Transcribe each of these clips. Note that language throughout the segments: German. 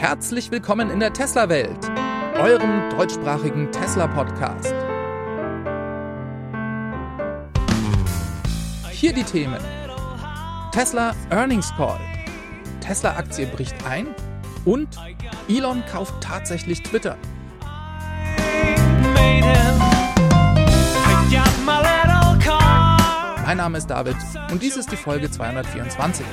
Herzlich willkommen in der Tesla-Welt, eurem deutschsprachigen Tesla-Podcast. Hier die Themen. Tesla Earnings Call. Tesla-Aktie bricht ein und Elon kauft tatsächlich Twitter. Mein Name ist David und dies ist die Folge 224.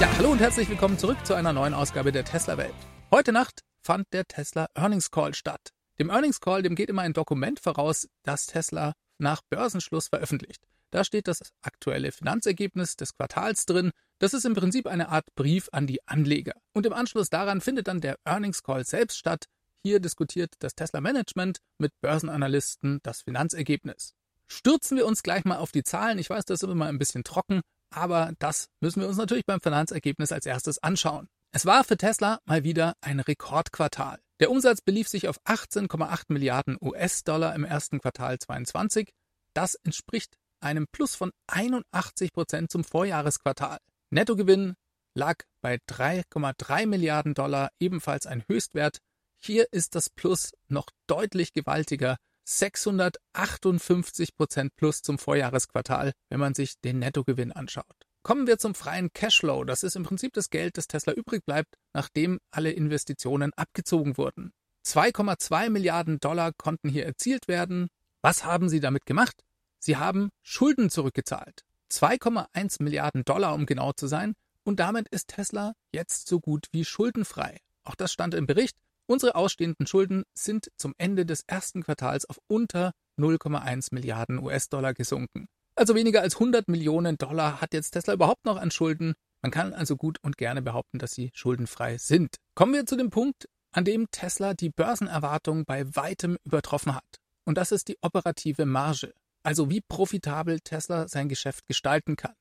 Ja, hallo und herzlich willkommen zurück zu einer neuen Ausgabe der Tesla Welt. Heute Nacht fand der Tesla Earnings Call statt. Dem Earnings Call, dem geht immer ein Dokument voraus, das Tesla nach Börsenschluss veröffentlicht. Da steht das aktuelle Finanzergebnis des Quartals drin. Das ist im Prinzip eine Art Brief an die Anleger. Und im Anschluss daran findet dann der Earnings Call selbst statt. Hier diskutiert das Tesla Management mit Börsenanalysten das Finanzergebnis. Stürzen wir uns gleich mal auf die Zahlen. Ich weiß, das ist immer mal ein bisschen trocken, aber das müssen wir uns natürlich beim Finanzergebnis als erstes anschauen. Es war für Tesla mal wieder ein Rekordquartal. Der Umsatz belief sich auf 18,8 Milliarden US-Dollar im ersten Quartal 2022. Das entspricht einem Plus von 81 Prozent zum Vorjahresquartal. Nettogewinn lag bei 3,3 Milliarden Dollar, ebenfalls ein Höchstwert. Hier ist das Plus noch deutlich gewaltiger. 658 Prozent plus zum Vorjahresquartal, wenn man sich den Nettogewinn anschaut. Kommen wir zum freien Cashflow. Das ist im Prinzip das Geld, das Tesla übrig bleibt, nachdem alle Investitionen abgezogen wurden. 2,2 Milliarden Dollar konnten hier erzielt werden. Was haben sie damit gemacht? Sie haben Schulden zurückgezahlt. 2,1 Milliarden Dollar, um genau zu sein. Und damit ist Tesla jetzt so gut wie schuldenfrei. Auch das stand im Bericht. Unsere ausstehenden Schulden sind zum Ende des ersten Quartals auf unter 0,1 Milliarden US-Dollar gesunken. Also weniger als 100 Millionen Dollar hat jetzt Tesla überhaupt noch an Schulden. Man kann also gut und gerne behaupten, dass sie schuldenfrei sind. Kommen wir zu dem Punkt, an dem Tesla die Börsenerwartung bei weitem übertroffen hat. Und das ist die operative Marge also wie profitabel Tesla sein Geschäft gestalten kann.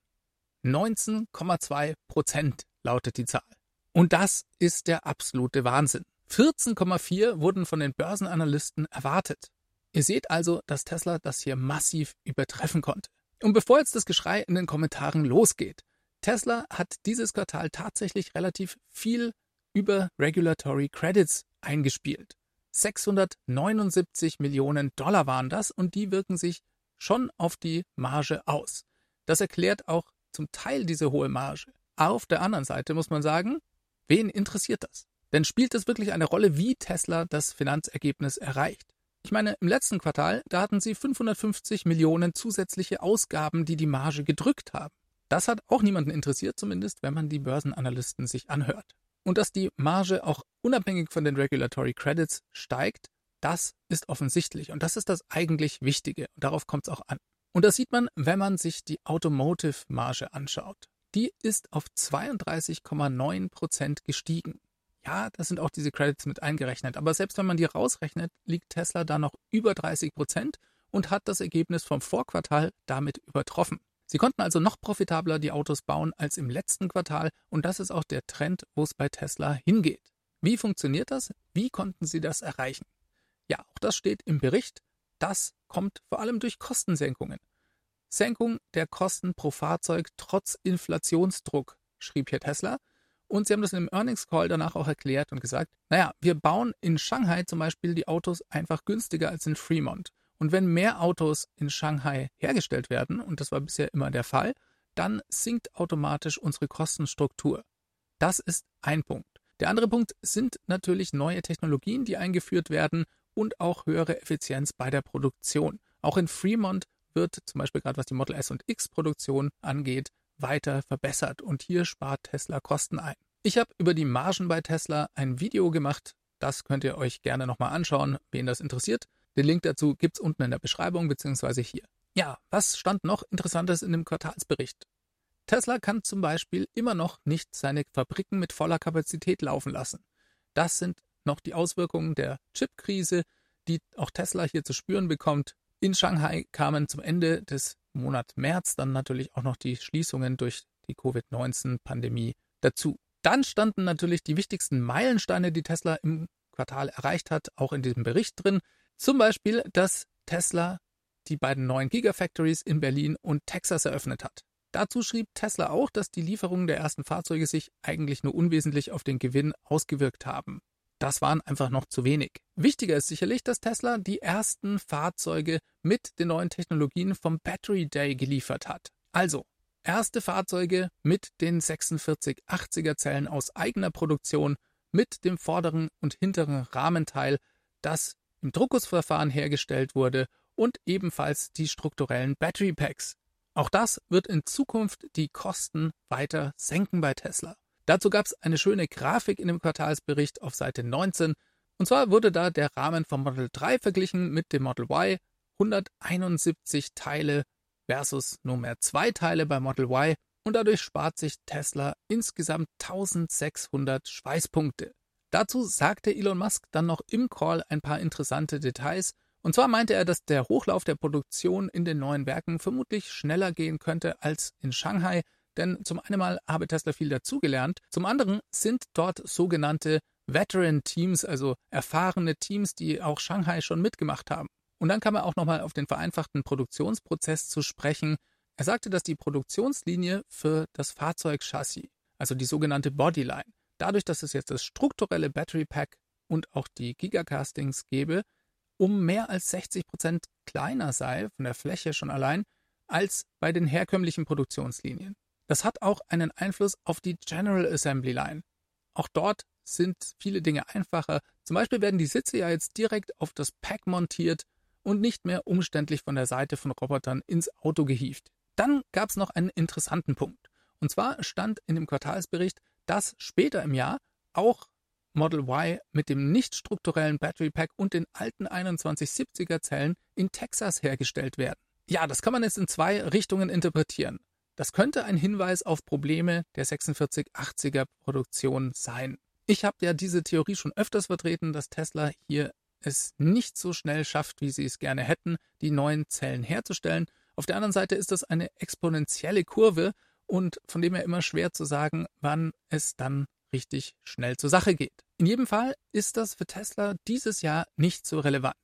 19,2 Prozent lautet die Zahl. Und das ist der absolute Wahnsinn. 14,4 wurden von den Börsenanalysten erwartet. Ihr seht also, dass Tesla das hier massiv übertreffen konnte. Und bevor jetzt das Geschrei in den Kommentaren losgeht, Tesla hat dieses Quartal tatsächlich relativ viel über Regulatory Credits eingespielt. 679 Millionen Dollar waren das und die wirken sich schon auf die Marge aus. Das erklärt auch zum Teil diese hohe Marge. Auf der anderen Seite muss man sagen, wen interessiert das? Denn spielt es wirklich eine Rolle, wie Tesla das Finanzergebnis erreicht? Ich meine, im letzten Quartal, da hatten sie 550 Millionen zusätzliche Ausgaben, die die Marge gedrückt haben. Das hat auch niemanden interessiert, zumindest wenn man die Börsenanalysten sich anhört. Und dass die Marge auch unabhängig von den Regulatory Credits steigt, das ist offensichtlich und das ist das eigentlich Wichtige und darauf kommt es auch an. Und das sieht man, wenn man sich die Automotive-Marge anschaut. Die ist auf 32,9 Prozent gestiegen. Ja, da sind auch diese Credits mit eingerechnet, aber selbst wenn man die rausrechnet, liegt Tesla da noch über 30 Prozent und hat das Ergebnis vom Vorquartal damit übertroffen. Sie konnten also noch profitabler die Autos bauen als im letzten Quartal und das ist auch der Trend, wo es bei Tesla hingeht. Wie funktioniert das? Wie konnten Sie das erreichen? Ja, auch das steht im Bericht. Das kommt vor allem durch Kostensenkungen. Senkung der Kosten pro Fahrzeug trotz Inflationsdruck, schrieb hier Tesla. Und sie haben das in dem Earnings Call danach auch erklärt und gesagt, naja, wir bauen in Shanghai zum Beispiel die Autos einfach günstiger als in Fremont. Und wenn mehr Autos in Shanghai hergestellt werden, und das war bisher immer der Fall, dann sinkt automatisch unsere Kostenstruktur. Das ist ein Punkt. Der andere Punkt sind natürlich neue Technologien, die eingeführt werden und auch höhere Effizienz bei der Produktion. Auch in Fremont wird zum Beispiel gerade was die Model S und X Produktion angeht, weiter verbessert und hier spart Tesla Kosten ein. Ich habe über die Margen bei Tesla ein Video gemacht, das könnt ihr euch gerne nochmal anschauen, wen das interessiert. Den Link dazu gibt es unten in der Beschreibung bzw. hier. Ja, was stand noch Interessantes in dem Quartalsbericht? Tesla kann zum Beispiel immer noch nicht seine Fabriken mit voller Kapazität laufen lassen. Das sind noch die Auswirkungen der Chipkrise, die auch Tesla hier zu spüren bekommt. In Shanghai kamen zum Ende des Monats März dann natürlich auch noch die Schließungen durch die Covid-19-Pandemie dazu. Dann standen natürlich die wichtigsten Meilensteine, die Tesla im Quartal erreicht hat, auch in diesem Bericht drin. Zum Beispiel, dass Tesla die beiden neuen Gigafactories in Berlin und Texas eröffnet hat. Dazu schrieb Tesla auch, dass die Lieferungen der ersten Fahrzeuge sich eigentlich nur unwesentlich auf den Gewinn ausgewirkt haben. Das waren einfach noch zu wenig. Wichtiger ist sicherlich, dass Tesla die ersten Fahrzeuge mit den neuen Technologien vom Battery Day geliefert hat. Also, erste Fahrzeuge mit den 4680er Zellen aus eigener Produktion mit dem vorderen und hinteren Rahmenteil, das im Druckusverfahren hergestellt wurde und ebenfalls die strukturellen Battery Packs. Auch das wird in Zukunft die Kosten weiter senken bei Tesla. Dazu gab es eine schöne Grafik in dem Quartalsbericht auf Seite 19. Und zwar wurde da der Rahmen vom Model 3 verglichen mit dem Model Y. 171 Teile versus nur mehr zwei Teile bei Model Y. Und dadurch spart sich Tesla insgesamt 1600 Schweißpunkte. Dazu sagte Elon Musk dann noch im Call ein paar interessante Details und zwar meinte er, dass der Hochlauf der Produktion in den neuen Werken vermutlich schneller gehen könnte als in Shanghai, denn zum einen mal habe Tesla viel dazugelernt, zum anderen sind dort sogenannte Veteran Teams, also erfahrene Teams, die auch Shanghai schon mitgemacht haben. Und dann kam er auch nochmal auf den vereinfachten Produktionsprozess zu sprechen. Er sagte, dass die Produktionslinie für das Fahrzeugchassis, also die sogenannte Bodyline, dadurch, dass es jetzt das strukturelle Battery Pack und auch die Gigacastings gäbe, um mehr als 60 Prozent kleiner sei, von der Fläche schon allein, als bei den herkömmlichen Produktionslinien. Das hat auch einen Einfluss auf die General Assembly Line. Auch dort sind viele Dinge einfacher. Zum Beispiel werden die Sitze ja jetzt direkt auf das Pack montiert und nicht mehr umständlich von der Seite von Robotern ins Auto gehievt. Dann gab es noch einen interessanten Punkt. Und zwar stand in dem Quartalsbericht, dass später im Jahr auch Model Y mit dem nicht strukturellen Battery Pack und den alten 2170er Zellen in Texas hergestellt werden. Ja, das kann man jetzt in zwei Richtungen interpretieren. Das könnte ein Hinweis auf Probleme der 4680er Produktion sein. Ich habe ja diese Theorie schon öfters vertreten, dass Tesla hier es nicht so schnell schafft, wie sie es gerne hätten, die neuen Zellen herzustellen. Auf der anderen Seite ist das eine exponentielle Kurve und von dem her immer schwer zu sagen, wann es dann richtig schnell zur Sache geht. In jedem Fall ist das für Tesla dieses Jahr nicht so relevant.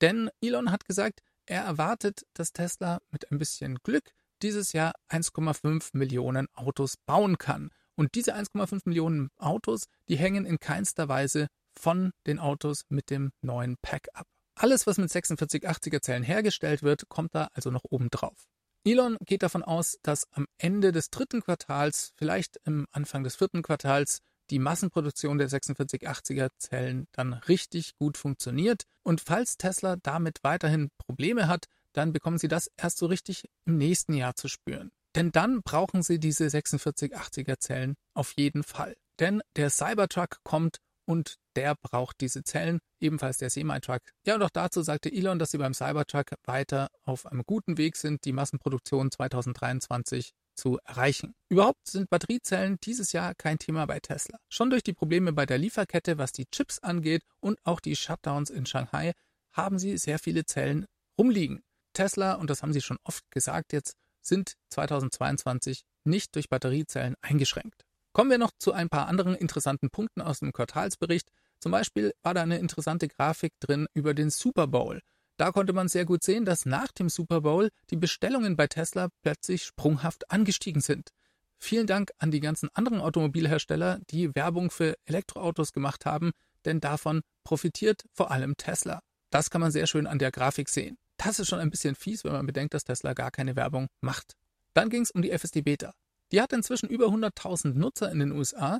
Denn Elon hat gesagt, er erwartet, dass Tesla mit ein bisschen Glück dieses Jahr 1,5 Millionen Autos bauen kann. Und diese 1,5 Millionen Autos, die hängen in keinster Weise von den Autos mit dem neuen Pack ab. Alles, was mit 4680er Zellen hergestellt wird, kommt da also noch oben drauf. Elon geht davon aus, dass am Ende des dritten Quartals, vielleicht im Anfang des vierten Quartals, die Massenproduktion der 4680er Zellen dann richtig gut funktioniert. Und falls Tesla damit weiterhin Probleme hat, dann bekommen sie das erst so richtig im nächsten Jahr zu spüren. Denn dann brauchen sie diese 4680er Zellen auf jeden Fall. Denn der Cybertruck kommt und der braucht diese Zellen, ebenfalls der Semi-Truck. Ja, und auch dazu sagte Elon, dass sie beim Cybertruck weiter auf einem guten Weg sind, die Massenproduktion 2023 zu erreichen. Überhaupt sind Batteriezellen dieses Jahr kein Thema bei Tesla. Schon durch die Probleme bei der Lieferkette, was die Chips angeht und auch die Shutdowns in Shanghai, haben sie sehr viele Zellen rumliegen. Tesla, und das haben sie schon oft gesagt jetzt, sind 2022 nicht durch Batteriezellen eingeschränkt. Kommen wir noch zu ein paar anderen interessanten Punkten aus dem Quartalsbericht. Zum Beispiel war da eine interessante Grafik drin über den Super Bowl. Da konnte man sehr gut sehen, dass nach dem Super Bowl die Bestellungen bei Tesla plötzlich sprunghaft angestiegen sind. Vielen Dank an die ganzen anderen Automobilhersteller, die Werbung für Elektroautos gemacht haben, denn davon profitiert vor allem Tesla. Das kann man sehr schön an der Grafik sehen. Das ist schon ein bisschen fies, wenn man bedenkt, dass Tesla gar keine Werbung macht. Dann ging es um die FSD Beta. Die hat inzwischen über 100.000 Nutzer in den USA.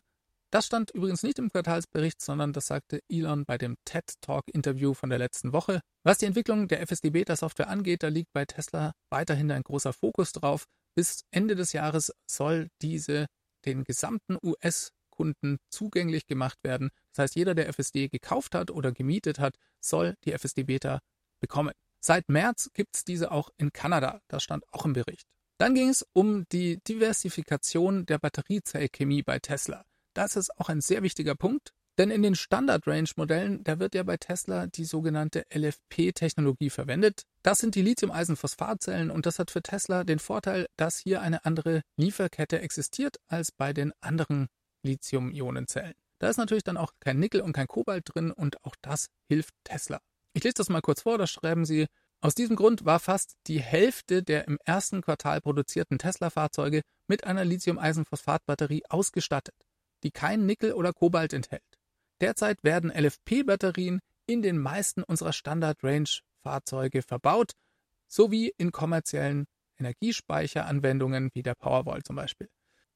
Das stand übrigens nicht im Quartalsbericht, sondern das sagte Elon bei dem TED Talk Interview von der letzten Woche. Was die Entwicklung der FSD Beta Software angeht, da liegt bei Tesla weiterhin ein großer Fokus drauf. Bis Ende des Jahres soll diese den gesamten US-Kunden zugänglich gemacht werden. Das heißt, jeder, der FSD gekauft hat oder gemietet hat, soll die FSD Beta bekommen. Seit März gibt es diese auch in Kanada. Das stand auch im Bericht. Dann ging es um die Diversifikation der Batteriezellchemie bei Tesla. Das ist auch ein sehr wichtiger Punkt, denn in den Standard-Range-Modellen, da wird ja bei Tesla die sogenannte LFP-Technologie verwendet. Das sind die Lithium-Eisenphosphat-Zellen und das hat für Tesla den Vorteil, dass hier eine andere Lieferkette existiert als bei den anderen Lithium-Ionen-Zellen. Da ist natürlich dann auch kein Nickel und kein Kobalt drin und auch das hilft Tesla. Ich lese das mal kurz vor, da schreiben sie, aus diesem Grund war fast die Hälfte der im ersten Quartal produzierten Tesla-Fahrzeuge mit einer Lithium-Eisenphosphat-Batterie ausgestattet, die kein Nickel oder Kobalt enthält. Derzeit werden LFP-Batterien in den meisten unserer Standard-Range-Fahrzeuge verbaut, sowie in kommerziellen Energiespeicheranwendungen wie der Powerwall zum Beispiel.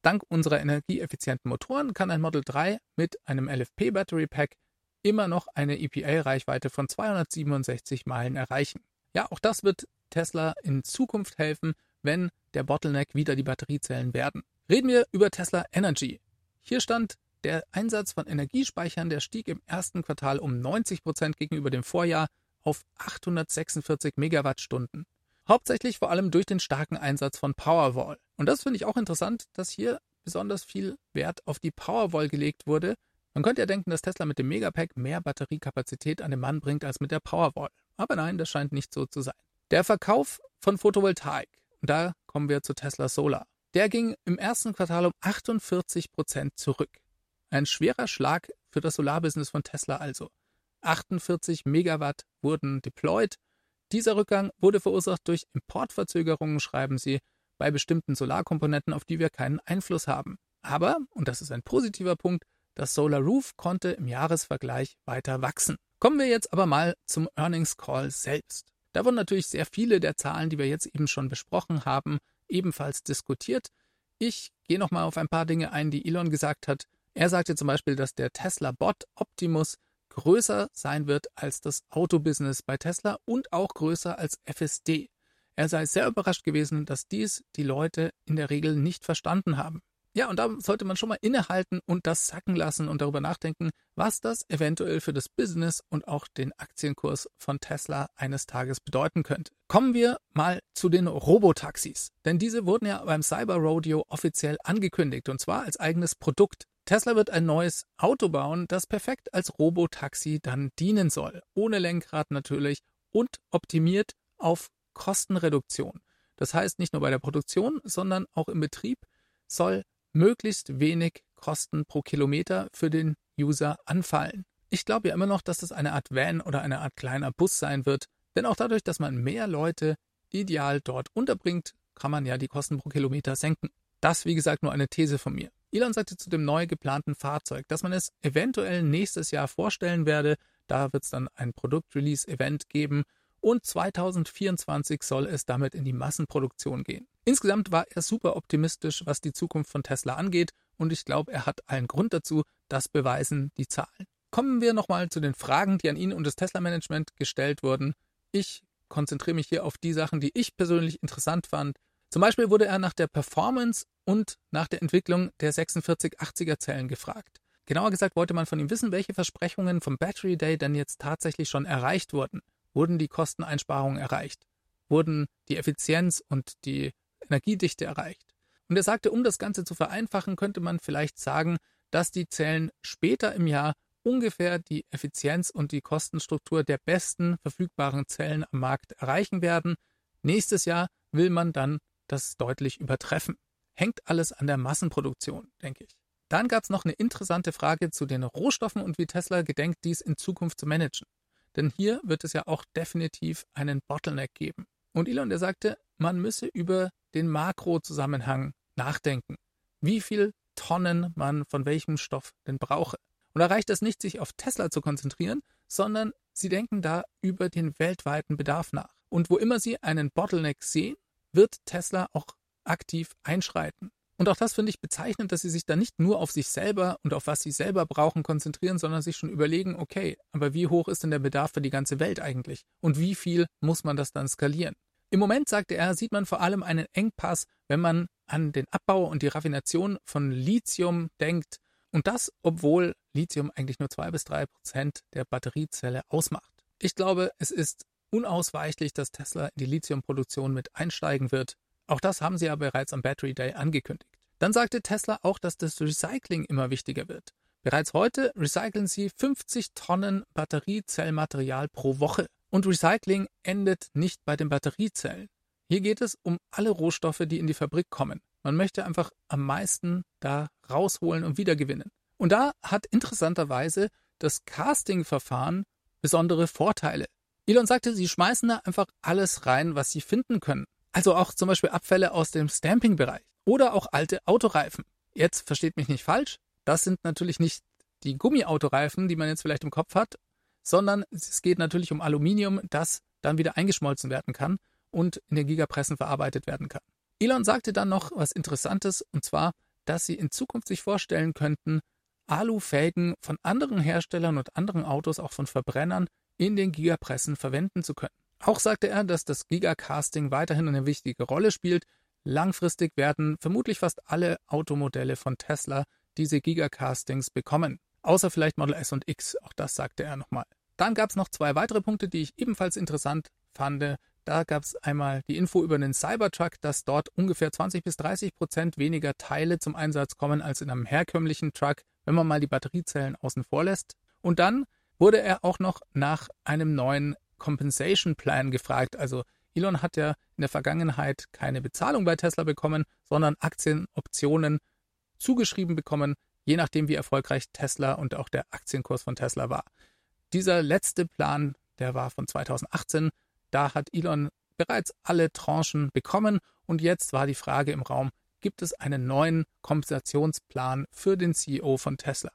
Dank unserer energieeffizienten Motoren kann ein Model 3 mit einem LFP Battery Pack immer noch eine EPA-Reichweite von 267 Meilen erreichen. Ja, auch das wird Tesla in Zukunft helfen, wenn der Bottleneck wieder die Batteriezellen werden. Reden wir über Tesla Energy. Hier stand der Einsatz von Energiespeichern, der stieg im ersten Quartal um 90 Prozent gegenüber dem Vorjahr auf 846 Megawattstunden. Hauptsächlich vor allem durch den starken Einsatz von Powerwall. Und das finde ich auch interessant, dass hier besonders viel Wert auf die Powerwall gelegt wurde. Man könnte ja denken, dass Tesla mit dem Megapack mehr Batteriekapazität an den Mann bringt als mit der Powerwall. Aber nein, das scheint nicht so zu sein. Der Verkauf von Photovoltaik, und da kommen wir zu Tesla Solar, der ging im ersten Quartal um 48 Prozent zurück. Ein schwerer Schlag für das Solarbusiness von Tesla also. 48 Megawatt wurden deployed dieser Rückgang wurde verursacht durch Importverzögerungen, schreiben sie, bei bestimmten Solarkomponenten, auf die wir keinen Einfluss haben. Aber, und das ist ein positiver Punkt, das Solar Roof konnte im Jahresvergleich weiter wachsen. Kommen wir jetzt aber mal zum Earnings Call selbst. Da wurden natürlich sehr viele der Zahlen, die wir jetzt eben schon besprochen haben, ebenfalls diskutiert. Ich gehe nochmal auf ein paar Dinge ein, die Elon gesagt hat. Er sagte zum Beispiel, dass der Tesla-Bot Optimus größer sein wird als das Autobusiness bei Tesla und auch größer als FSD. Er sei sehr überrascht gewesen, dass dies die Leute in der Regel nicht verstanden haben. Ja, und da sollte man schon mal innehalten und das sacken lassen und darüber nachdenken, was das eventuell für das Business und auch den Aktienkurs von Tesla eines Tages bedeuten könnte. Kommen wir mal zu den Robotaxis, denn diese wurden ja beim Cyber Rodeo offiziell angekündigt und zwar als eigenes Produkt. Tesla wird ein neues Auto bauen, das perfekt als Robotaxi dann dienen soll. Ohne Lenkrad natürlich und optimiert auf Kostenreduktion. Das heißt, nicht nur bei der Produktion, sondern auch im Betrieb soll möglichst wenig Kosten pro Kilometer für den User anfallen. Ich glaube ja immer noch, dass das eine Art Van oder eine Art kleiner Bus sein wird, denn auch dadurch, dass man mehr Leute ideal dort unterbringt, kann man ja die Kosten pro Kilometer senken. Das, wie gesagt, nur eine These von mir. Elon sagte zu dem neu geplanten Fahrzeug, dass man es eventuell nächstes Jahr vorstellen werde. Da wird es dann ein Produktrelease-Event geben und 2024 soll es damit in die Massenproduktion gehen. Insgesamt war er super optimistisch, was die Zukunft von Tesla angeht und ich glaube, er hat allen Grund dazu, das beweisen die Zahlen. Kommen wir nochmal zu den Fragen, die an ihn und das Tesla-Management gestellt wurden. Ich konzentriere mich hier auf die Sachen, die ich persönlich interessant fand. Zum Beispiel wurde er nach der Performance und nach der Entwicklung der 4680er Zellen gefragt. Genauer gesagt wollte man von ihm wissen, welche Versprechungen vom Battery Day denn jetzt tatsächlich schon erreicht wurden. Wurden die Kosteneinsparungen erreicht? Wurden die Effizienz und die Energiedichte erreicht? Und er sagte, um das Ganze zu vereinfachen, könnte man vielleicht sagen, dass die Zellen später im Jahr ungefähr die Effizienz und die Kostenstruktur der besten verfügbaren Zellen am Markt erreichen werden. Nächstes Jahr will man dann das deutlich übertreffen. Hängt alles an der Massenproduktion, denke ich. Dann gab es noch eine interessante Frage zu den Rohstoffen und wie Tesla gedenkt, dies in Zukunft zu managen. Denn hier wird es ja auch definitiv einen Bottleneck geben. Und Elon, der sagte, man müsse über den Makrozusammenhang nachdenken. Wie viel Tonnen man von welchem Stoff denn brauche. Und da reicht es nicht, sich auf Tesla zu konzentrieren, sondern sie denken da über den weltweiten Bedarf nach. Und wo immer sie einen Bottleneck sehen, wird Tesla auch aktiv einschreiten. Und auch das finde ich bezeichnend, dass sie sich da nicht nur auf sich selber und auf was sie selber brauchen konzentrieren, sondern sich schon überlegen, okay, aber wie hoch ist denn der Bedarf für die ganze Welt eigentlich? Und wie viel muss man das dann skalieren? Im Moment, sagte er, sieht man vor allem einen Engpass, wenn man an den Abbau und die Raffination von Lithium denkt. Und das, obwohl Lithium eigentlich nur zwei bis drei Prozent der Batteriezelle ausmacht. Ich glaube, es ist unausweichlich, dass Tesla in die Lithiumproduktion mit einsteigen wird. Auch das haben sie ja bereits am Battery Day angekündigt. Dann sagte Tesla auch, dass das Recycling immer wichtiger wird. Bereits heute recyceln sie 50 Tonnen Batteriezellmaterial pro Woche. Und Recycling endet nicht bei den Batteriezellen. Hier geht es um alle Rohstoffe, die in die Fabrik kommen. Man möchte einfach am meisten da rausholen und wiedergewinnen. Und da hat interessanterweise das Casting-Verfahren besondere Vorteile. Elon sagte, sie schmeißen da einfach alles rein, was sie finden können. Also auch zum Beispiel Abfälle aus dem Stamping-Bereich oder auch alte Autoreifen. Jetzt versteht mich nicht falsch, das sind natürlich nicht die Gummiautoreifen, die man jetzt vielleicht im Kopf hat, sondern es geht natürlich um Aluminium, das dann wieder eingeschmolzen werden kann und in den Gigapressen verarbeitet werden kann. Elon sagte dann noch was Interessantes, und zwar, dass sie in Zukunft sich vorstellen könnten, Alufelgen von anderen Herstellern und anderen Autos, auch von Verbrennern, in den Gigapressen verwenden zu können. Auch sagte er, dass das Gigacasting weiterhin eine wichtige Rolle spielt. Langfristig werden vermutlich fast alle Automodelle von Tesla diese Gigacastings bekommen. Außer vielleicht Model S und X, auch das sagte er nochmal. Dann gab es noch zwei weitere Punkte, die ich ebenfalls interessant fand. Da gab es einmal die Info über den Cybertruck, dass dort ungefähr 20 bis 30 Prozent weniger Teile zum Einsatz kommen als in einem herkömmlichen Truck, wenn man mal die Batteriezellen außen vor lässt. Und dann wurde er auch noch nach einem neuen Compensation Plan gefragt. Also Elon hat ja in der Vergangenheit keine Bezahlung bei Tesla bekommen, sondern Aktienoptionen zugeschrieben bekommen, je nachdem wie erfolgreich Tesla und auch der Aktienkurs von Tesla war. Dieser letzte Plan, der war von 2018, da hat Elon bereits alle Tranchen bekommen und jetzt war die Frage im Raum, gibt es einen neuen Kompensationsplan für den CEO von Tesla?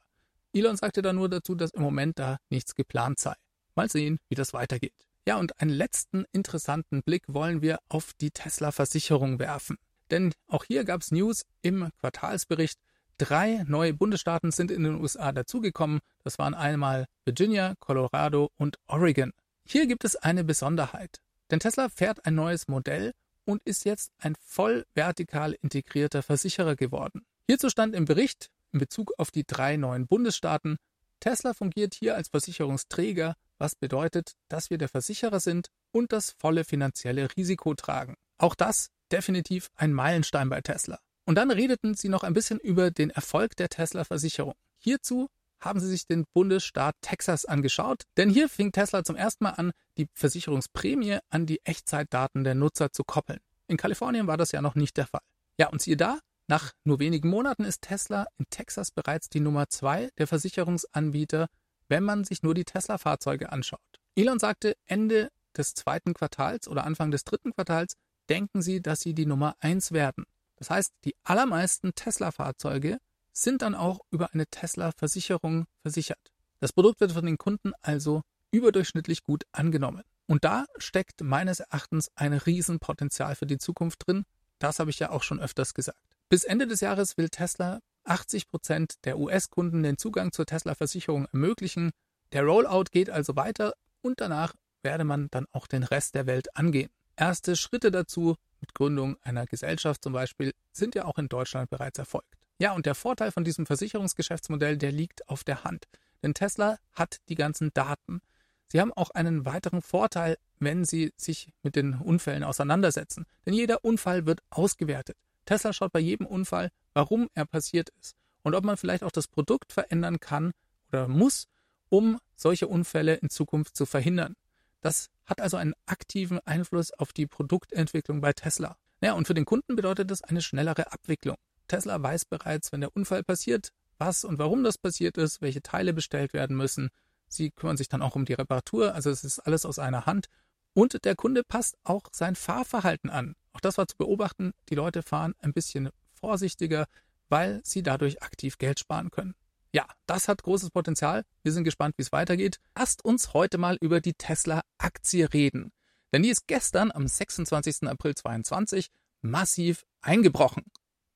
Elon sagte da nur dazu, dass im Moment da nichts geplant sei. Mal sehen, wie das weitergeht. Ja, und einen letzten interessanten Blick wollen wir auf die Tesla-Versicherung werfen. Denn auch hier gab es News im Quartalsbericht. Drei neue Bundesstaaten sind in den USA dazugekommen. Das waren einmal Virginia, Colorado und Oregon. Hier gibt es eine Besonderheit, denn Tesla fährt ein neues Modell und ist jetzt ein voll vertikal integrierter Versicherer geworden. Hierzu stand im Bericht in Bezug auf die drei neuen Bundesstaaten, Tesla fungiert hier als Versicherungsträger, was bedeutet, dass wir der Versicherer sind und das volle finanzielle Risiko tragen. Auch das definitiv ein Meilenstein bei Tesla. Und dann redeten sie noch ein bisschen über den Erfolg der Tesla-Versicherung. Hierzu haben Sie sich den Bundesstaat Texas angeschaut? Denn hier fing Tesla zum ersten Mal an, die Versicherungsprämie an die Echtzeitdaten der Nutzer zu koppeln. In Kalifornien war das ja noch nicht der Fall. Ja, und siehe da, nach nur wenigen Monaten ist Tesla in Texas bereits die Nummer zwei der Versicherungsanbieter, wenn man sich nur die Tesla-Fahrzeuge anschaut. Elon sagte, Ende des zweiten Quartals oder Anfang des dritten Quartals denken sie, dass sie die Nummer eins werden. Das heißt, die allermeisten Tesla-Fahrzeuge sind dann auch über eine Tesla-Versicherung versichert. Das Produkt wird von den Kunden also überdurchschnittlich gut angenommen. Und da steckt meines Erachtens ein Riesenpotenzial für die Zukunft drin. Das habe ich ja auch schon öfters gesagt. Bis Ende des Jahres will Tesla 80 Prozent der US-Kunden den Zugang zur Tesla-Versicherung ermöglichen. Der Rollout geht also weiter und danach werde man dann auch den Rest der Welt angehen. Erste Schritte dazu, mit Gründung einer Gesellschaft zum Beispiel, sind ja auch in Deutschland bereits erfolgt. Ja, und der Vorteil von diesem Versicherungsgeschäftsmodell, der liegt auf der Hand. Denn Tesla hat die ganzen Daten. Sie haben auch einen weiteren Vorteil, wenn Sie sich mit den Unfällen auseinandersetzen. Denn jeder Unfall wird ausgewertet. Tesla schaut bei jedem Unfall, warum er passiert ist und ob man vielleicht auch das Produkt verändern kann oder muss, um solche Unfälle in Zukunft zu verhindern. Das hat also einen aktiven Einfluss auf die Produktentwicklung bei Tesla. Ja, und für den Kunden bedeutet das eine schnellere Abwicklung. Tesla weiß bereits, wenn der Unfall passiert, was und warum das passiert ist, welche Teile bestellt werden müssen. Sie kümmern sich dann auch um die Reparatur, also es ist alles aus einer Hand. Und der Kunde passt auch sein Fahrverhalten an. Auch das war zu beobachten, die Leute fahren ein bisschen vorsichtiger, weil sie dadurch aktiv Geld sparen können. Ja, das hat großes Potenzial. Wir sind gespannt, wie es weitergeht. Lasst uns heute mal über die Tesla-Aktie reden. Denn die ist gestern am 26. April 2022 massiv eingebrochen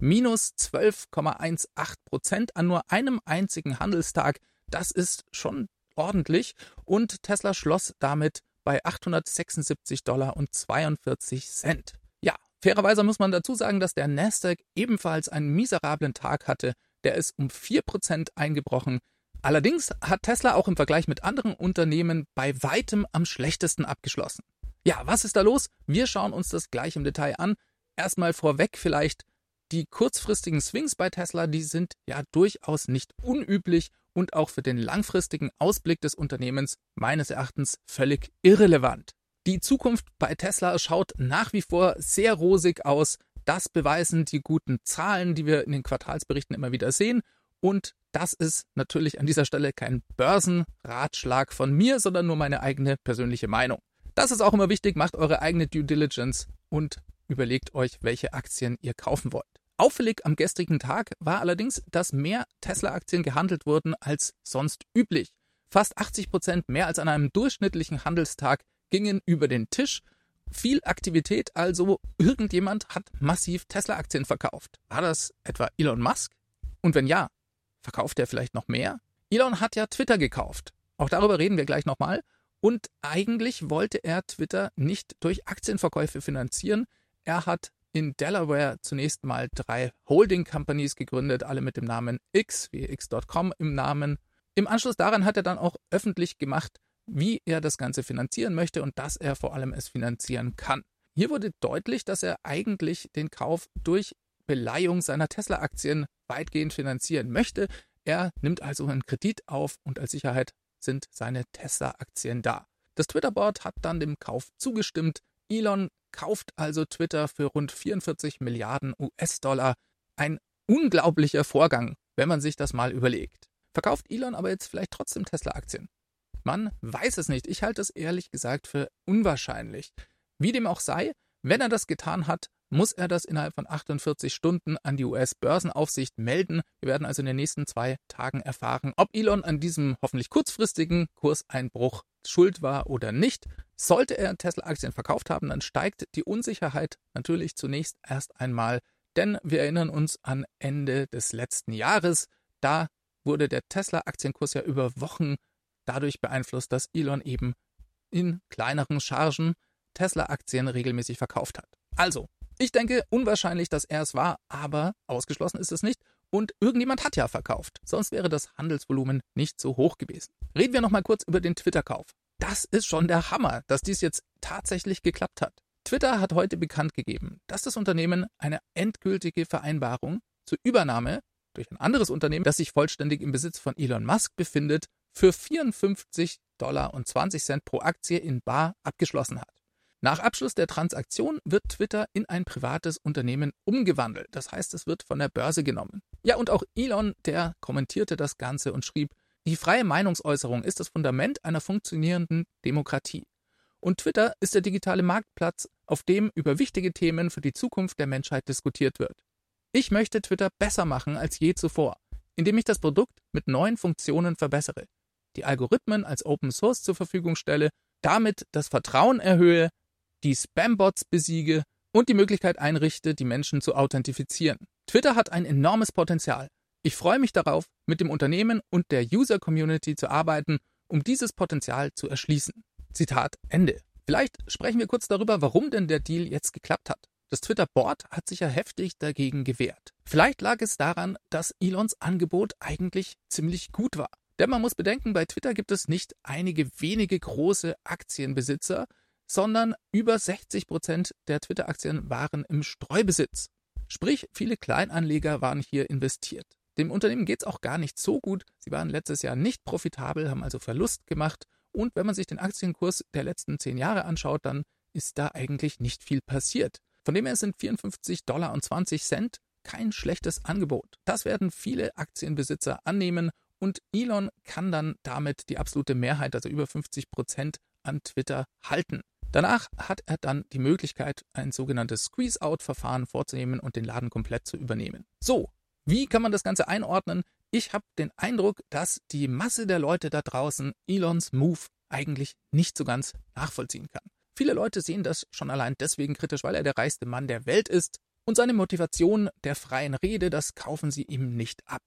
minus 12,18 Prozent an nur einem einzigen Handelstag. Das ist schon ordentlich und Tesla schloss damit bei 876 Dollar und 42 Cent. Fairerweise muss man dazu sagen, dass der Nasdaq ebenfalls einen miserablen Tag hatte. Der ist um 4% eingebrochen. Allerdings hat Tesla auch im Vergleich mit anderen Unternehmen bei weitem am schlechtesten abgeschlossen. Ja, was ist da los? Wir schauen uns das gleich im Detail an. Erstmal vorweg vielleicht, die kurzfristigen Swings bei Tesla, die sind ja durchaus nicht unüblich und auch für den langfristigen Ausblick des Unternehmens meines Erachtens völlig irrelevant. Die Zukunft bei Tesla schaut nach wie vor sehr rosig aus. Das beweisen die guten Zahlen, die wir in den Quartalsberichten immer wieder sehen. Und das ist natürlich an dieser Stelle kein Börsenratschlag von mir, sondern nur meine eigene persönliche Meinung. Das ist auch immer wichtig, macht eure eigene Due Diligence und überlegt euch, welche Aktien ihr kaufen wollt. Auffällig am gestrigen Tag war allerdings, dass mehr Tesla-Aktien gehandelt wurden als sonst üblich. Fast 80 Prozent mehr als an einem durchschnittlichen Handelstag gingen über den Tisch. Viel Aktivität, also irgendjemand hat massiv Tesla-Aktien verkauft. War das etwa Elon Musk? Und wenn ja, verkauft er vielleicht noch mehr? Elon hat ja Twitter gekauft. Auch darüber reden wir gleich nochmal. Und eigentlich wollte er Twitter nicht durch Aktienverkäufe finanzieren. Er hat in Delaware zunächst mal drei Holding Companies gegründet, alle mit dem Namen X, wie X.com im Namen. Im Anschluss daran hat er dann auch öffentlich gemacht, wie er das Ganze finanzieren möchte und dass er vor allem es finanzieren kann. Hier wurde deutlich, dass er eigentlich den Kauf durch Beleihung seiner Tesla-Aktien weitgehend finanzieren möchte. Er nimmt also einen Kredit auf und als Sicherheit sind seine Tesla-Aktien da. Das Twitter-Board hat dann dem Kauf zugestimmt. Elon kauft also Twitter für rund 44 Milliarden US-Dollar. Ein unglaublicher Vorgang, wenn man sich das mal überlegt. Verkauft Elon aber jetzt vielleicht trotzdem Tesla-Aktien? Man weiß es nicht. Ich halte es ehrlich gesagt für unwahrscheinlich. Wie dem auch sei, wenn er das getan hat, muss er das innerhalb von 48 Stunden an die US-Börsenaufsicht melden. Wir werden also in den nächsten zwei Tagen erfahren, ob Elon an diesem hoffentlich kurzfristigen Kurseinbruch schuld war oder nicht. Sollte er Tesla-Aktien verkauft haben, dann steigt die Unsicherheit natürlich zunächst erst einmal, denn wir erinnern uns an Ende des letzten Jahres. Da wurde der Tesla-Aktienkurs ja über Wochen dadurch beeinflusst, dass Elon eben in kleineren Chargen Tesla-Aktien regelmäßig verkauft hat. Also, ich denke, unwahrscheinlich, dass er es war, aber ausgeschlossen ist es nicht. Und irgendjemand hat ja verkauft. Sonst wäre das Handelsvolumen nicht so hoch gewesen. Reden wir nochmal kurz über den Twitter-Kauf. Das ist schon der Hammer, dass dies jetzt tatsächlich geklappt hat. Twitter hat heute bekannt gegeben, dass das Unternehmen eine endgültige Vereinbarung zur Übernahme durch ein anderes Unternehmen, das sich vollständig im Besitz von Elon Musk befindet, für 54 Dollar und 20 Cent pro Aktie in Bar abgeschlossen hat. Nach Abschluss der Transaktion wird Twitter in ein privates Unternehmen umgewandelt. Das heißt, es wird von der Börse genommen. Ja, und auch Elon, der kommentierte das Ganze und schrieb, die freie Meinungsäußerung ist das Fundament einer funktionierenden Demokratie. Und Twitter ist der digitale Marktplatz, auf dem über wichtige Themen für die Zukunft der Menschheit diskutiert wird. Ich möchte Twitter besser machen als je zuvor, indem ich das Produkt mit neuen Funktionen verbessere, die Algorithmen als Open Source zur Verfügung stelle, damit das Vertrauen erhöhe, die Spambots besiege und die Möglichkeit einrichte, die Menschen zu authentifizieren. Twitter hat ein enormes Potenzial. Ich freue mich darauf, mit dem Unternehmen und der User-Community zu arbeiten, um dieses Potenzial zu erschließen. Zitat Ende. Vielleicht sprechen wir kurz darüber, warum denn der Deal jetzt geklappt hat. Das Twitter-Board hat sich ja heftig dagegen gewehrt. Vielleicht lag es daran, dass Elons Angebot eigentlich ziemlich gut war. Denn man muss bedenken, bei Twitter gibt es nicht einige wenige große Aktienbesitzer, sondern über 60 Prozent der Twitter-Aktien waren im Streubesitz. Sprich, viele Kleinanleger waren hier investiert. Dem Unternehmen geht es auch gar nicht so gut. Sie waren letztes Jahr nicht profitabel, haben also Verlust gemacht. Und wenn man sich den Aktienkurs der letzten zehn Jahre anschaut, dann ist da eigentlich nicht viel passiert. Von dem her sind 54 Dollar und 20 Cent kein schlechtes Angebot. Das werden viele Aktienbesitzer annehmen und Elon kann dann damit die absolute Mehrheit, also über 50 Prozent an Twitter halten. Danach hat er dann die Möglichkeit, ein sogenanntes Squeeze-Out-Verfahren vorzunehmen und den Laden komplett zu übernehmen. So, wie kann man das Ganze einordnen? Ich habe den Eindruck, dass die Masse der Leute da draußen Elons Move eigentlich nicht so ganz nachvollziehen kann. Viele Leute sehen das schon allein deswegen kritisch, weil er der reichste Mann der Welt ist und seine Motivation der freien Rede, das kaufen sie ihm nicht ab.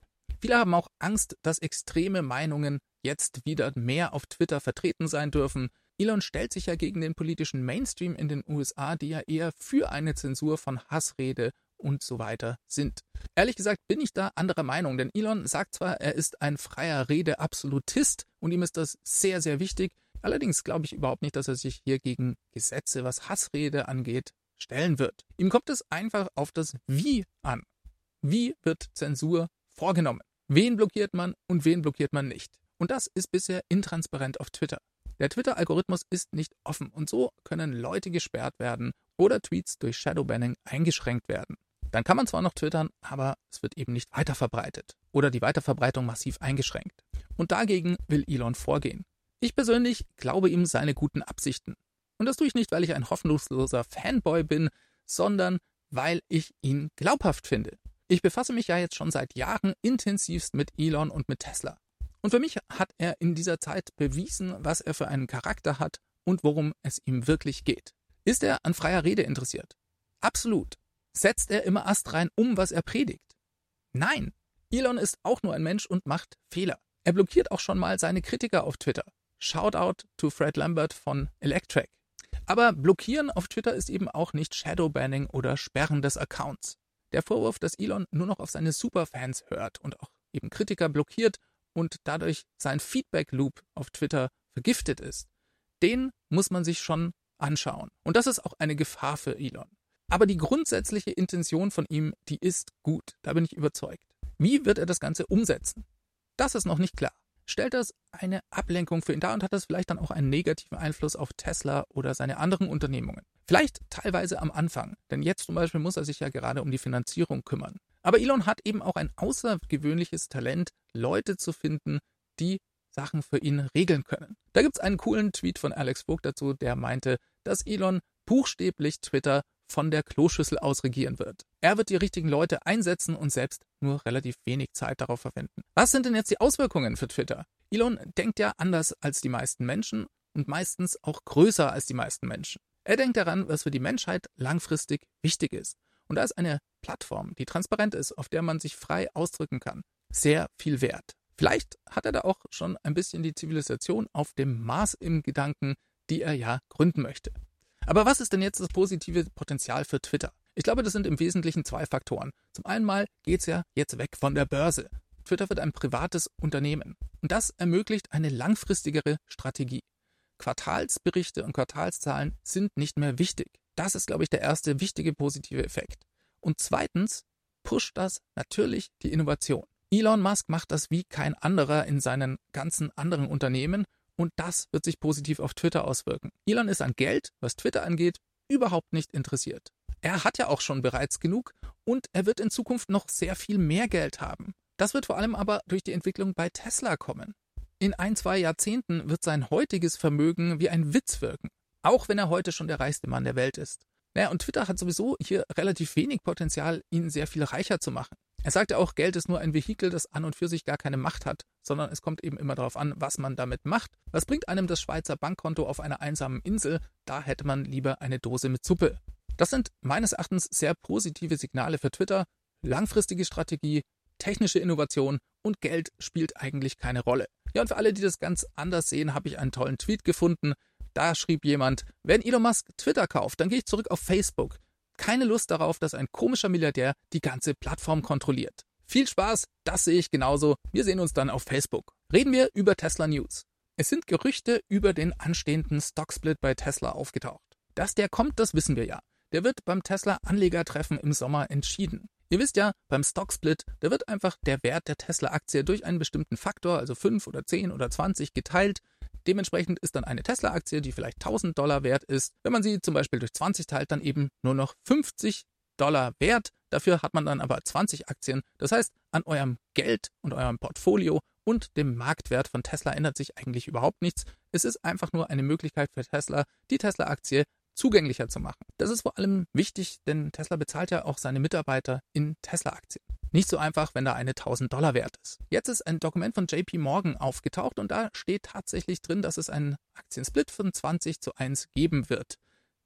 Viele haben auch Angst, dass extreme Meinungen jetzt wieder mehr auf Twitter vertreten sein dürfen. Elon stellt sich ja gegen den politischen Mainstream in den USA, die ja eher für eine Zensur von Hassrede und so weiter sind. Ehrlich gesagt bin ich da anderer Meinung, denn Elon sagt zwar, er ist ein freier Rede-Absolutist und ihm ist das sehr, sehr wichtig. Allerdings glaube ich überhaupt nicht, dass er sich hier gegen Gesetze, was Hassrede angeht, stellen wird. Ihm kommt es einfach auf das Wie an. Wie wird Zensur vorgenommen? Wen blockiert man und wen blockiert man nicht? Und das ist bisher intransparent auf Twitter. Der Twitter-Algorithmus ist nicht offen und so können Leute gesperrt werden oder Tweets durch Shadowbanning eingeschränkt werden. Dann kann man zwar noch twittern, aber es wird eben nicht weiterverbreitet oder die Weiterverbreitung massiv eingeschränkt. Und dagegen will Elon vorgehen. Ich persönlich glaube ihm seine guten Absichten. Und das tue ich nicht, weil ich ein hoffnungsloser Fanboy bin, sondern weil ich ihn glaubhaft finde. Ich befasse mich ja jetzt schon seit Jahren intensivst mit Elon und mit Tesla. Und für mich hat er in dieser Zeit bewiesen, was er für einen Charakter hat und worum es ihm wirklich geht. Ist er an freier Rede interessiert? Absolut. Setzt er immer astrein um, was er predigt? Nein. Elon ist auch nur ein Mensch und macht Fehler. Er blockiert auch schon mal seine Kritiker auf Twitter. Shoutout to Fred Lambert von Electrac. Aber blockieren auf Twitter ist eben auch nicht Shadowbanning oder Sperren des Accounts. Der Vorwurf, dass Elon nur noch auf seine Superfans hört und auch eben Kritiker blockiert und dadurch sein Feedback-Loop auf Twitter vergiftet ist, den muss man sich schon anschauen. Und das ist auch eine Gefahr für Elon. Aber die grundsätzliche Intention von ihm, die ist gut. Da bin ich überzeugt. Wie wird er das Ganze umsetzen? Das ist noch nicht klar. Stellt das eine Ablenkung für ihn dar und hat das vielleicht dann auch einen negativen Einfluss auf Tesla oder seine anderen Unternehmungen? Vielleicht teilweise am Anfang, denn jetzt zum Beispiel muss er sich ja gerade um die Finanzierung kümmern. Aber Elon hat eben auch ein außergewöhnliches Talent, Leute zu finden, die Sachen für ihn regeln können. Da gibt es einen coolen Tweet von Alex Vogt dazu, der meinte, dass Elon buchstäblich Twitter von der Kloschüssel aus regieren wird. Er wird die richtigen Leute einsetzen und selbst nur relativ wenig Zeit darauf verwenden. Was sind denn jetzt die Auswirkungen für Twitter? Elon denkt ja anders als die meisten Menschen und meistens auch größer als die meisten Menschen. Er denkt daran, was für die Menschheit langfristig wichtig ist. Und da ist eine Plattform, die transparent ist, auf der man sich frei ausdrücken kann, sehr viel wert. Vielleicht hat er da auch schon ein bisschen die Zivilisation auf dem Mars im Gedanken, die er ja gründen möchte. Aber was ist denn jetzt das positive Potenzial für Twitter? Ich glaube, das sind im Wesentlichen zwei Faktoren. Zum einen geht es ja jetzt weg von der Börse. Twitter wird ein privates Unternehmen. Und das ermöglicht eine langfristigere Strategie. Quartalsberichte und Quartalszahlen sind nicht mehr wichtig. Das ist, glaube ich, der erste wichtige positive Effekt. Und zweitens pusht das natürlich die Innovation. Elon Musk macht das wie kein anderer in seinen ganzen anderen Unternehmen und das wird sich positiv auf Twitter auswirken. Elon ist an Geld, was Twitter angeht, überhaupt nicht interessiert. Er hat ja auch schon bereits genug und er wird in Zukunft noch sehr viel mehr Geld haben. Das wird vor allem aber durch die Entwicklung bei Tesla kommen. In ein, zwei Jahrzehnten wird sein heutiges Vermögen wie ein Witz wirken, auch wenn er heute schon der reichste Mann der Welt ist. Naja, und Twitter hat sowieso hier relativ wenig Potenzial, ihn sehr viel reicher zu machen. Er sagte auch, Geld ist nur ein Vehikel, das an und für sich gar keine Macht hat, sondern es kommt eben immer darauf an, was man damit macht. Was bringt einem das Schweizer Bankkonto auf einer einsamen Insel? Da hätte man lieber eine Dose mit Suppe. Das sind meines Erachtens sehr positive Signale für Twitter. Langfristige Strategie, technische Innovation und Geld spielt eigentlich keine Rolle. Ja, und für alle, die das ganz anders sehen, habe ich einen tollen Tweet gefunden. Da schrieb jemand, wenn Elon Musk Twitter kauft, dann gehe ich zurück auf Facebook keine Lust darauf, dass ein komischer Milliardär die ganze Plattform kontrolliert. Viel Spaß, das sehe ich genauso. Wir sehen uns dann auf Facebook. Reden wir über Tesla News. Es sind Gerüchte über den anstehenden Stocksplit bei Tesla aufgetaucht. Dass der kommt, das wissen wir ja. Der wird beim Tesla Anlegertreffen im Sommer entschieden. Ihr wisst ja, beim Stocksplit, da wird einfach der Wert der Tesla-Aktie durch einen bestimmten Faktor, also 5 oder 10 oder 20, geteilt Dementsprechend ist dann eine Tesla-Aktie, die vielleicht 1000 Dollar wert ist, wenn man sie zum Beispiel durch 20 teilt, dann eben nur noch 50 Dollar wert. Dafür hat man dann aber 20 Aktien. Das heißt, an eurem Geld und eurem Portfolio und dem Marktwert von Tesla ändert sich eigentlich überhaupt nichts. Es ist einfach nur eine Möglichkeit für Tesla, die Tesla-Aktie zugänglicher zu machen. Das ist vor allem wichtig, denn Tesla bezahlt ja auch seine Mitarbeiter in Tesla-Aktien. Nicht so einfach, wenn da eine 1000 Dollar wert ist. Jetzt ist ein Dokument von JP Morgan aufgetaucht und da steht tatsächlich drin, dass es einen Aktiensplit von 20 zu 1 geben wird.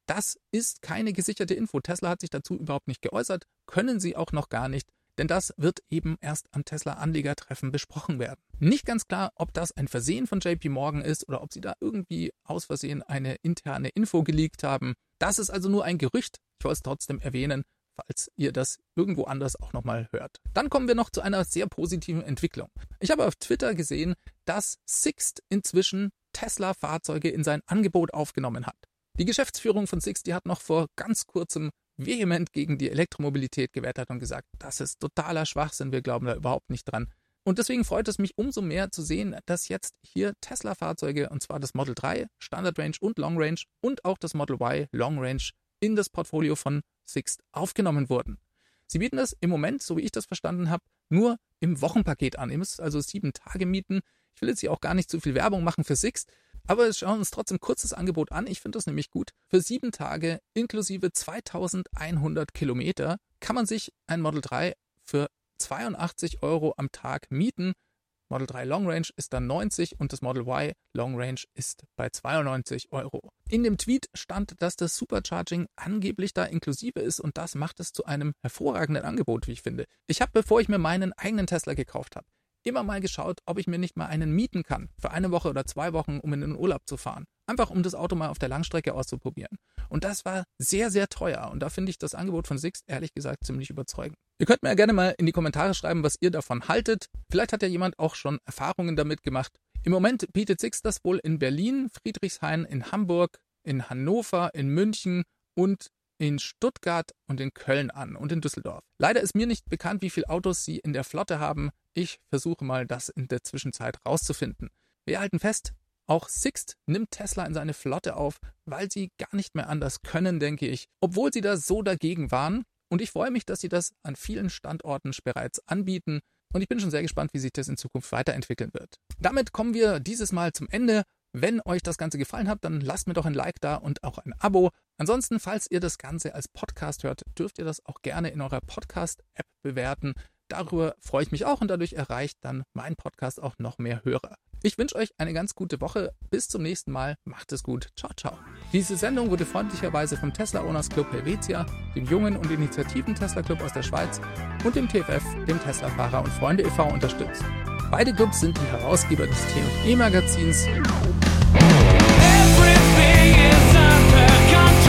Das ist keine gesicherte Info. Tesla hat sich dazu überhaupt nicht geäußert, können sie auch noch gar nicht, denn das wird eben erst am Tesla-Anlegertreffen besprochen werden. Nicht ganz klar, ob das ein Versehen von JP Morgan ist oder ob sie da irgendwie aus Versehen eine interne Info geleakt haben. Das ist also nur ein Gerücht. Ich wollte es trotzdem erwähnen, falls ihr das irgendwo anders auch nochmal hört. Dann kommen wir noch zu einer sehr positiven Entwicklung. Ich habe auf Twitter gesehen, dass Sixt inzwischen Tesla-Fahrzeuge in sein Angebot aufgenommen hat. Die Geschäftsführung von Sixt, die hat noch vor ganz kurzem vehement gegen die Elektromobilität gewettert und gesagt, das ist totaler Schwachsinn, wir glauben da überhaupt nicht dran. Und deswegen freut es mich umso mehr zu sehen, dass jetzt hier Tesla-Fahrzeuge, und zwar das Model 3, Standard Range und Long Range und auch das Model Y Long Range in das Portfolio von Sixt aufgenommen wurden. Sie bieten das im Moment, so wie ich das verstanden habe, nur im Wochenpaket an. Ihr müsst also sieben Tage mieten. Ich will jetzt hier auch gar nicht zu viel Werbung machen für Sixt, aber wir schauen uns trotzdem kurzes Angebot an. Ich finde das nämlich gut. Für sieben Tage inklusive 2100 Kilometer kann man sich ein Model 3 für 82 Euro am Tag mieten. Model 3 Long Range ist dann 90 und das Model Y Long Range ist bei 92 Euro. In dem Tweet stand, dass das Supercharging angeblich da inklusive ist und das macht es zu einem hervorragenden Angebot, wie ich finde. Ich habe, bevor ich mir meinen eigenen Tesla gekauft habe, immer mal geschaut, ob ich mir nicht mal einen mieten kann für eine Woche oder zwei Wochen, um in den Urlaub zu fahren. Einfach um das Auto mal auf der Langstrecke auszuprobieren. Und das war sehr, sehr teuer. Und da finde ich das Angebot von Sixt ehrlich gesagt ziemlich überzeugend. Ihr könnt mir ja gerne mal in die Kommentare schreiben, was ihr davon haltet. Vielleicht hat ja jemand auch schon Erfahrungen damit gemacht. Im Moment bietet Sixt das wohl in Berlin, Friedrichshain, in Hamburg, in Hannover, in München und in Stuttgart und in Köln an und in Düsseldorf. Leider ist mir nicht bekannt, wie viele Autos sie in der Flotte haben. Ich versuche mal, das in der Zwischenzeit rauszufinden. Wir halten fest, auch Sixt nimmt Tesla in seine Flotte auf, weil sie gar nicht mehr anders können, denke ich, obwohl sie da so dagegen waren. Und ich freue mich, dass sie das an vielen Standorten bereits anbieten. Und ich bin schon sehr gespannt, wie sich das in Zukunft weiterentwickeln wird. Damit kommen wir dieses Mal zum Ende. Wenn euch das Ganze gefallen hat, dann lasst mir doch ein Like da und auch ein Abo. Ansonsten, falls ihr das Ganze als Podcast hört, dürft ihr das auch gerne in eurer Podcast-App bewerten. Darüber freue ich mich auch und dadurch erreicht dann mein Podcast auch noch mehr Hörer. Ich wünsche euch eine ganz gute Woche. Bis zum nächsten Mal. Macht es gut. Ciao, ciao. Diese Sendung wurde freundlicherweise vom Tesla Owners Club Helvetia, dem Jungen und Initiativen Tesla Club aus der Schweiz und dem TFF, dem Tesla Fahrer und Freunde e.V. unterstützt. Beide Clubs sind die Herausgeber des TFE Magazins. Everything is under control.